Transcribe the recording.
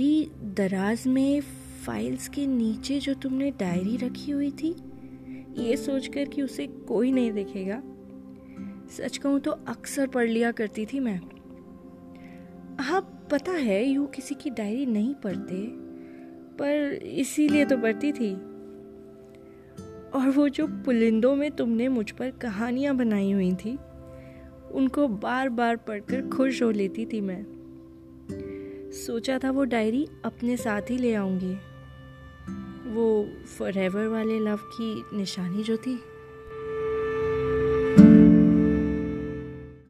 दराज में फाइल्स के नीचे जो तुमने डायरी रखी हुई थी, ये सोचकर कि उसे कोई नहीं देखेगा। सच कहूँ तो अक्सर पढ़ लिया करती थी मैं। हाँ पता है, यू किसी की डायरी नहीं पढ़ते, पर इसीलिए तो पढ़ती थी। और वो जो पुलिंदों में तुमने मुझ पर कहानियाँ बनाई हुई थी, उनको बार बार पढ़कर खुश हो लेती थी मैं। सोचा था वो डायरी अपने साथ ही ले आऊँगी। वो फॉर वाले लव की निशानी जो थी।